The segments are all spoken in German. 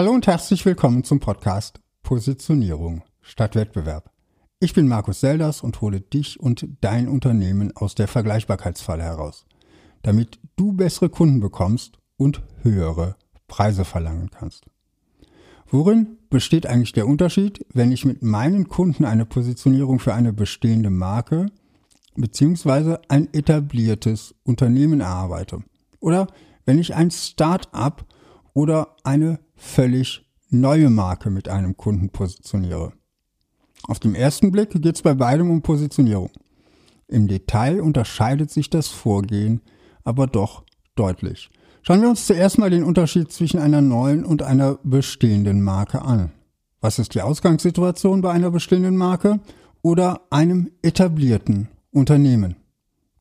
Hallo und herzlich willkommen zum Podcast Positionierung statt Wettbewerb. Ich bin Markus Selders und hole dich und dein Unternehmen aus der Vergleichbarkeitsfalle heraus, damit du bessere Kunden bekommst und höhere Preise verlangen kannst. Worin besteht eigentlich der Unterschied, wenn ich mit meinen Kunden eine Positionierung für eine bestehende Marke bzw. ein etabliertes Unternehmen erarbeite? Oder wenn ich ein Start-up oder eine völlig neue Marke mit einem Kunden positioniere. Auf den ersten Blick geht es bei beidem um Positionierung. Im Detail unterscheidet sich das Vorgehen aber doch deutlich. Schauen wir uns zuerst mal den Unterschied zwischen einer neuen und einer bestehenden Marke an. Was ist die Ausgangssituation bei einer bestehenden Marke oder einem etablierten Unternehmen?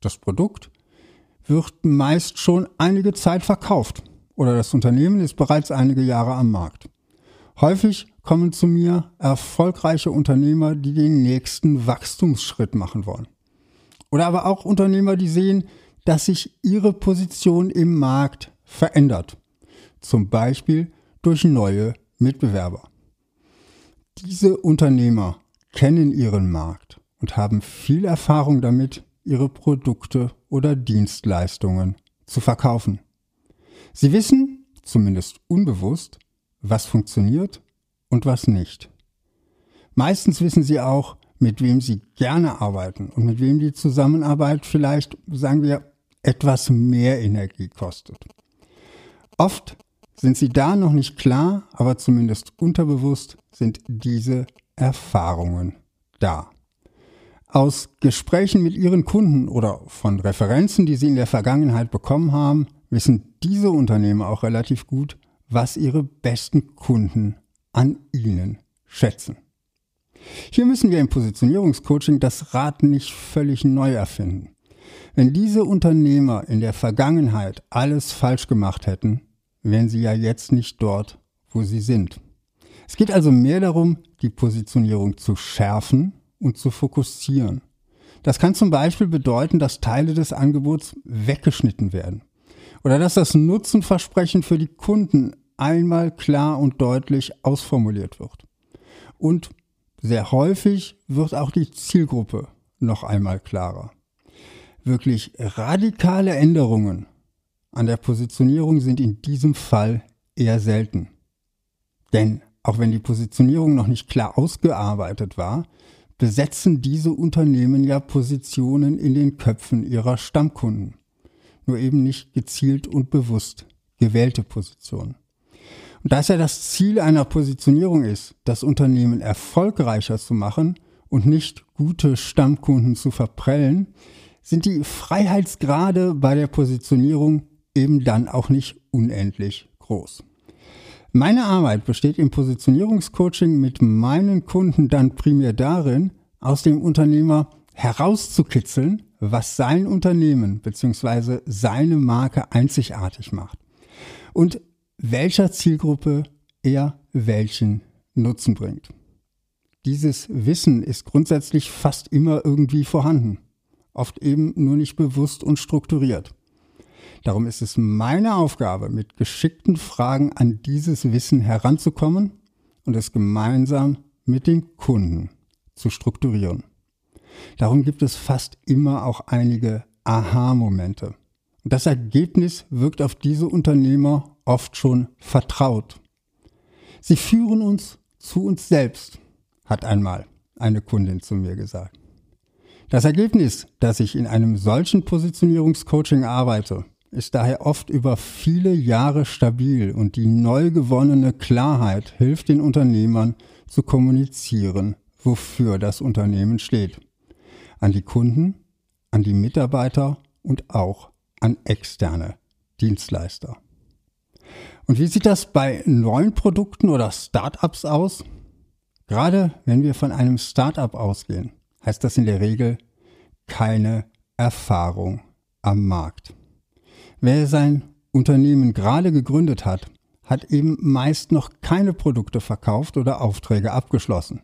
Das Produkt wird meist schon einige Zeit verkauft oder das Unternehmen ist bereits einige Jahre am Markt. Häufig kommen zu mir erfolgreiche Unternehmer, die den nächsten Wachstumsschritt machen wollen. Oder aber auch Unternehmer, die sehen, dass sich ihre Position im Markt verändert. Zum Beispiel durch neue Mitbewerber. Diese Unternehmer kennen ihren Markt und haben viel Erfahrung damit, ihre Produkte oder Dienstleistungen zu verkaufen. Sie wissen, zumindest unbewusst, was funktioniert und was nicht. Meistens wissen sie auch, mit wem sie gerne arbeiten und mit wem die Zusammenarbeit vielleicht, sagen wir, etwas mehr Energie kostet. Oft sind sie da noch nicht klar, aber zumindest unterbewusst sind diese Erfahrungen da. Aus Gesprächen mit ihren Kunden oder von Referenzen, die sie in der Vergangenheit bekommen haben, wissen diese Unternehmen auch relativ gut, was ihre besten Kunden an ihnen schätzen. Hier müssen wir im Positionierungscoaching das Rad nicht völlig neu erfinden. Wenn diese Unternehmer in der Vergangenheit alles falsch gemacht hätten, wären sie ja jetzt nicht dort, wo sie sind. Es geht also mehr darum, die Positionierung zu schärfen und zu fokussieren. Das kann zum Beispiel bedeuten, dass Teile des Angebots weggeschnitten werden oder dass das Nutzenversprechen für die Kunden einmal klar und deutlich ausformuliert wird. Und sehr häufig wird auch die Zielgruppe noch einmal klarer. Wirklich radikale Änderungen an der Positionierung sind in diesem Fall eher selten. Denn auch wenn die Positionierung noch nicht klar ausgearbeitet war, besetzen diese Unternehmen ja Positionen in den Köpfen ihrer Stammkunden nur eben nicht gezielt und bewusst gewählte Positionen. Und da es ja das Ziel einer Positionierung ist, das Unternehmen erfolgreicher zu machen und nicht gute Stammkunden zu verprellen, sind die Freiheitsgrade bei der Positionierung eben dann auch nicht unendlich groß. Meine Arbeit besteht im Positionierungscoaching mit meinen Kunden dann primär darin, aus dem Unternehmer herauszukitzeln, was sein Unternehmen bzw. seine Marke einzigartig macht und welcher Zielgruppe er welchen Nutzen bringt. Dieses Wissen ist grundsätzlich fast immer irgendwie vorhanden, oft eben nur nicht bewusst und strukturiert. Darum ist es meine Aufgabe, mit geschickten Fragen an dieses Wissen heranzukommen und es gemeinsam mit den Kunden zu strukturieren. Darum gibt es fast immer auch einige Aha-Momente. Das Ergebnis wirkt auf diese Unternehmer oft schon vertraut. Sie führen uns zu uns selbst, hat einmal eine Kundin zu mir gesagt. Das Ergebnis, dass ich in einem solchen Positionierungscoaching arbeite, ist daher oft über viele Jahre stabil und die neu gewonnene Klarheit hilft den Unternehmern zu kommunizieren, wofür das Unternehmen steht an die Kunden, an die Mitarbeiter und auch an externe Dienstleister. Und wie sieht das bei neuen Produkten oder Startups aus? Gerade wenn wir von einem Startup ausgehen, heißt das in der Regel keine Erfahrung am Markt. Wer sein Unternehmen gerade gegründet hat, hat eben meist noch keine Produkte verkauft oder Aufträge abgeschlossen.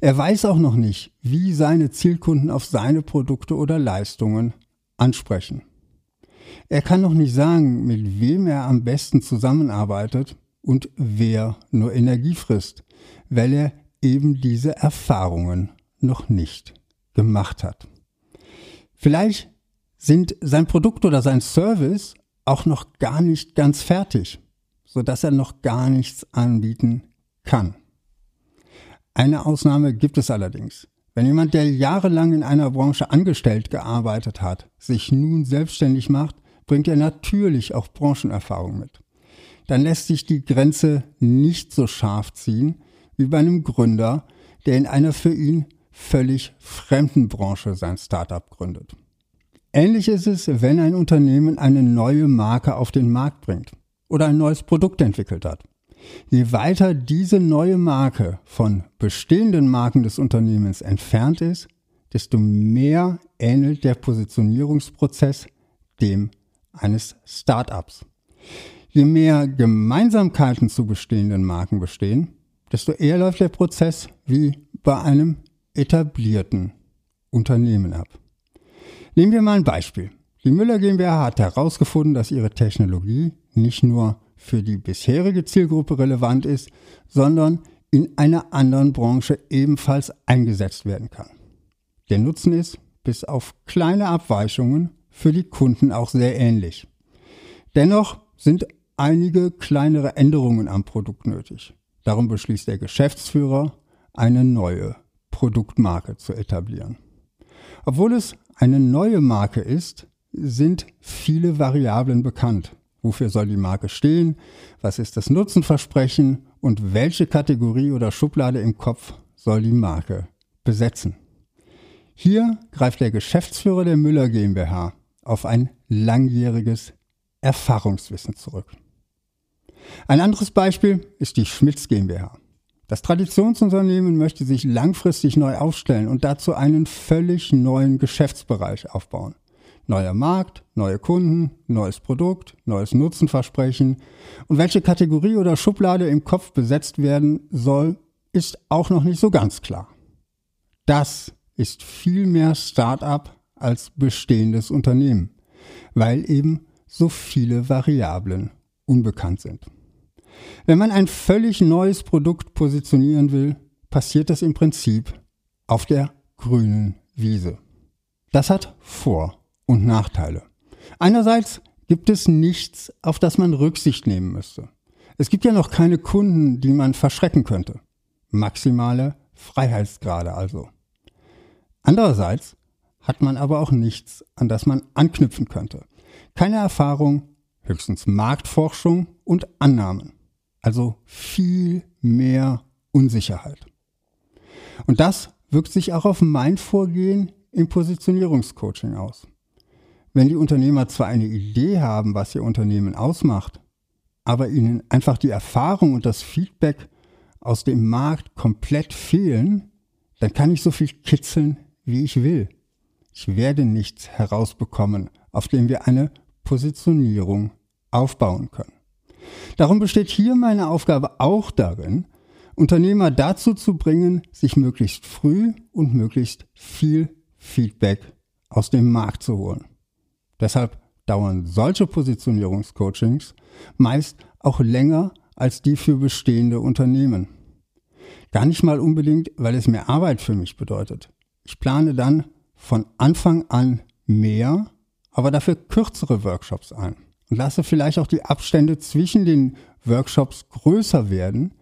Er weiß auch noch nicht, wie seine Zielkunden auf seine Produkte oder Leistungen ansprechen. Er kann noch nicht sagen, mit wem er am besten zusammenarbeitet und wer nur Energie frisst, weil er eben diese Erfahrungen noch nicht gemacht hat. Vielleicht sind sein Produkt oder sein Service auch noch gar nicht ganz fertig, so dass er noch gar nichts anbieten kann. Eine Ausnahme gibt es allerdings. Wenn jemand, der jahrelang in einer Branche angestellt gearbeitet hat, sich nun selbstständig macht, bringt er natürlich auch Branchenerfahrung mit. Dann lässt sich die Grenze nicht so scharf ziehen wie bei einem Gründer, der in einer für ihn völlig fremden Branche sein Startup gründet. Ähnlich ist es, wenn ein Unternehmen eine neue Marke auf den Markt bringt oder ein neues Produkt entwickelt hat. Je weiter diese neue Marke von bestehenden Marken des Unternehmens entfernt ist, desto mehr ähnelt der Positionierungsprozess dem eines Startups. Je mehr Gemeinsamkeiten zu bestehenden Marken bestehen, desto eher läuft der Prozess wie bei einem etablierten Unternehmen ab. Nehmen wir mal ein Beispiel. Die Müller GmbH hat herausgefunden, dass ihre Technologie nicht nur für die bisherige Zielgruppe relevant ist, sondern in einer anderen Branche ebenfalls eingesetzt werden kann. Der Nutzen ist, bis auf kleine Abweichungen, für die Kunden auch sehr ähnlich. Dennoch sind einige kleinere Änderungen am Produkt nötig. Darum beschließt der Geschäftsführer, eine neue Produktmarke zu etablieren. Obwohl es eine neue Marke ist, sind viele Variablen bekannt. Wofür soll die Marke stehen? Was ist das Nutzenversprechen? Und welche Kategorie oder Schublade im Kopf soll die Marke besetzen? Hier greift der Geschäftsführer der Müller GmbH auf ein langjähriges Erfahrungswissen zurück. Ein anderes Beispiel ist die Schmitz GmbH. Das Traditionsunternehmen möchte sich langfristig neu aufstellen und dazu einen völlig neuen Geschäftsbereich aufbauen. Neuer Markt, neue Kunden, neues Produkt, neues Nutzenversprechen und welche Kategorie oder Schublade im Kopf besetzt werden soll, ist auch noch nicht so ganz klar. Das ist viel mehr Start-up als bestehendes Unternehmen, weil eben so viele Variablen unbekannt sind. Wenn man ein völlig neues Produkt positionieren will, passiert das im Prinzip auf der grünen Wiese. Das hat Vor- und Nachteile. Einerseits gibt es nichts, auf das man Rücksicht nehmen müsste. Es gibt ja noch keine Kunden, die man verschrecken könnte. Maximale Freiheitsgrade also. Andererseits hat man aber auch nichts, an das man anknüpfen könnte. Keine Erfahrung, höchstens Marktforschung und Annahmen. Also viel mehr Unsicherheit. Und das wirkt sich auch auf mein Vorgehen im Positionierungscoaching aus. Wenn die Unternehmer zwar eine Idee haben, was ihr Unternehmen ausmacht, aber ihnen einfach die Erfahrung und das Feedback aus dem Markt komplett fehlen, dann kann ich so viel kitzeln, wie ich will. Ich werde nichts herausbekommen, auf dem wir eine Positionierung aufbauen können. Darum besteht hier meine Aufgabe auch darin, Unternehmer dazu zu bringen, sich möglichst früh und möglichst viel Feedback aus dem Markt zu holen. Deshalb dauern solche Positionierungscoachings meist auch länger als die für bestehende Unternehmen. Gar nicht mal unbedingt, weil es mehr Arbeit für mich bedeutet. Ich plane dann von Anfang an mehr, aber dafür kürzere Workshops ein und lasse vielleicht auch die Abstände zwischen den Workshops größer werden,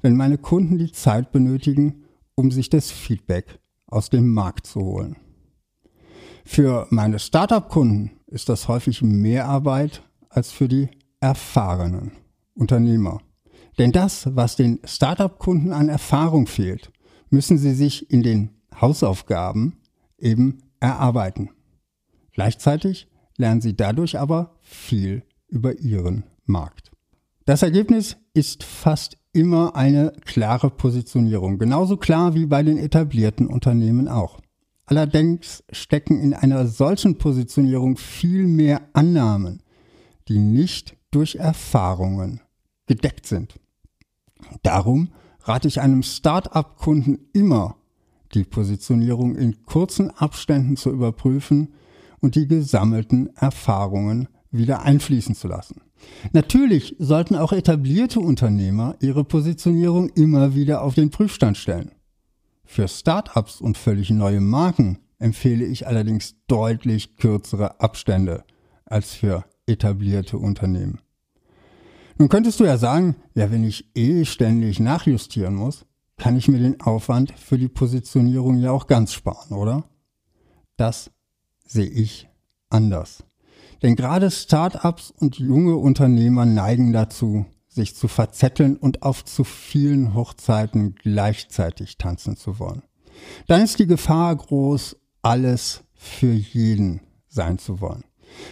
wenn meine Kunden die Zeit benötigen, um sich das Feedback aus dem Markt zu holen. Für meine Startup-Kunden ist das häufig mehr Arbeit als für die erfahrenen Unternehmer. Denn das, was den Startup-Kunden an Erfahrung fehlt, müssen sie sich in den Hausaufgaben eben erarbeiten. Gleichzeitig lernen sie dadurch aber viel über ihren Markt. Das Ergebnis ist fast immer eine klare Positionierung, genauso klar wie bei den etablierten Unternehmen auch. Allerdings stecken in einer solchen Positionierung viel mehr Annahmen, die nicht durch Erfahrungen gedeckt sind. Darum rate ich einem Start-up-Kunden immer, die Positionierung in kurzen Abständen zu überprüfen und die gesammelten Erfahrungen wieder einfließen zu lassen. Natürlich sollten auch etablierte Unternehmer ihre Positionierung immer wieder auf den Prüfstand stellen. Für Startups und völlig neue Marken empfehle ich allerdings deutlich kürzere Abstände als für etablierte Unternehmen. Nun könntest du ja sagen, ja, wenn ich eh ständig nachjustieren muss, kann ich mir den Aufwand für die Positionierung ja auch ganz sparen, oder? Das sehe ich anders. Denn gerade Startups und junge Unternehmer neigen dazu, sich zu verzetteln und auf zu vielen Hochzeiten gleichzeitig tanzen zu wollen. Dann ist die Gefahr groß, alles für jeden sein zu wollen.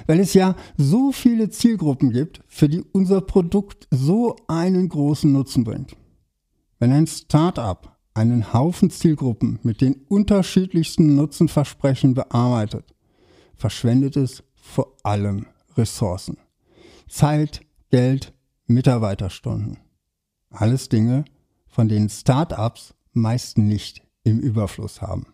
Weil es ja so viele Zielgruppen gibt, für die unser Produkt so einen großen Nutzen bringt. Wenn ein Startup einen Haufen Zielgruppen mit den unterschiedlichsten Nutzenversprechen bearbeitet, verschwendet es vor allem Ressourcen. Zeit, Geld, Mitarbeiterstunden. Alles Dinge, von denen Startups meist nicht im Überfluss haben.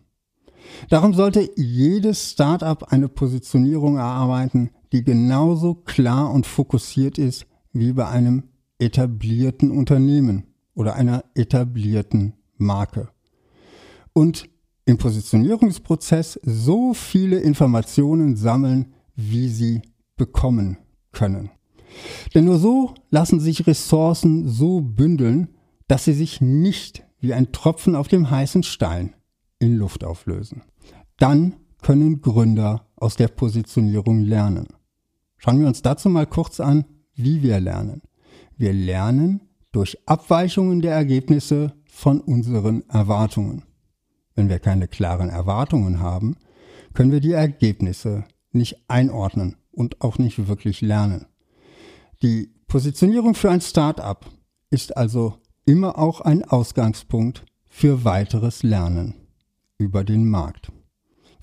Darum sollte jedes Startup eine Positionierung erarbeiten, die genauso klar und fokussiert ist wie bei einem etablierten Unternehmen oder einer etablierten Marke. Und im Positionierungsprozess so viele Informationen sammeln, wie sie bekommen können. Denn nur so lassen sich Ressourcen so bündeln, dass sie sich nicht wie ein Tropfen auf dem heißen Stein in Luft auflösen. Dann können Gründer aus der Positionierung lernen. Schauen wir uns dazu mal kurz an, wie wir lernen. Wir lernen durch Abweichungen der Ergebnisse von unseren Erwartungen. Wenn wir keine klaren Erwartungen haben, können wir die Ergebnisse nicht einordnen und auch nicht wirklich lernen. Die Positionierung für ein Start-up ist also immer auch ein Ausgangspunkt für weiteres Lernen über den Markt.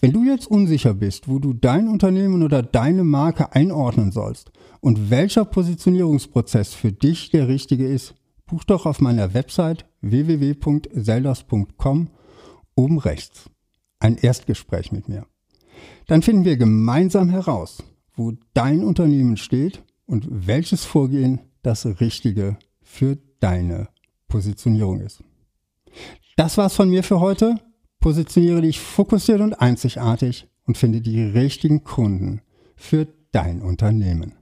Wenn du jetzt unsicher bist, wo du dein Unternehmen oder deine Marke einordnen sollst und welcher Positionierungsprozess für dich der richtige ist, buch doch auf meiner Website www.selders.com oben rechts ein Erstgespräch mit mir. Dann finden wir gemeinsam heraus, wo dein Unternehmen steht und welches Vorgehen das Richtige für deine Positionierung ist. Das war's von mir für heute. Positioniere dich fokussiert und einzigartig und finde die richtigen Kunden für dein Unternehmen.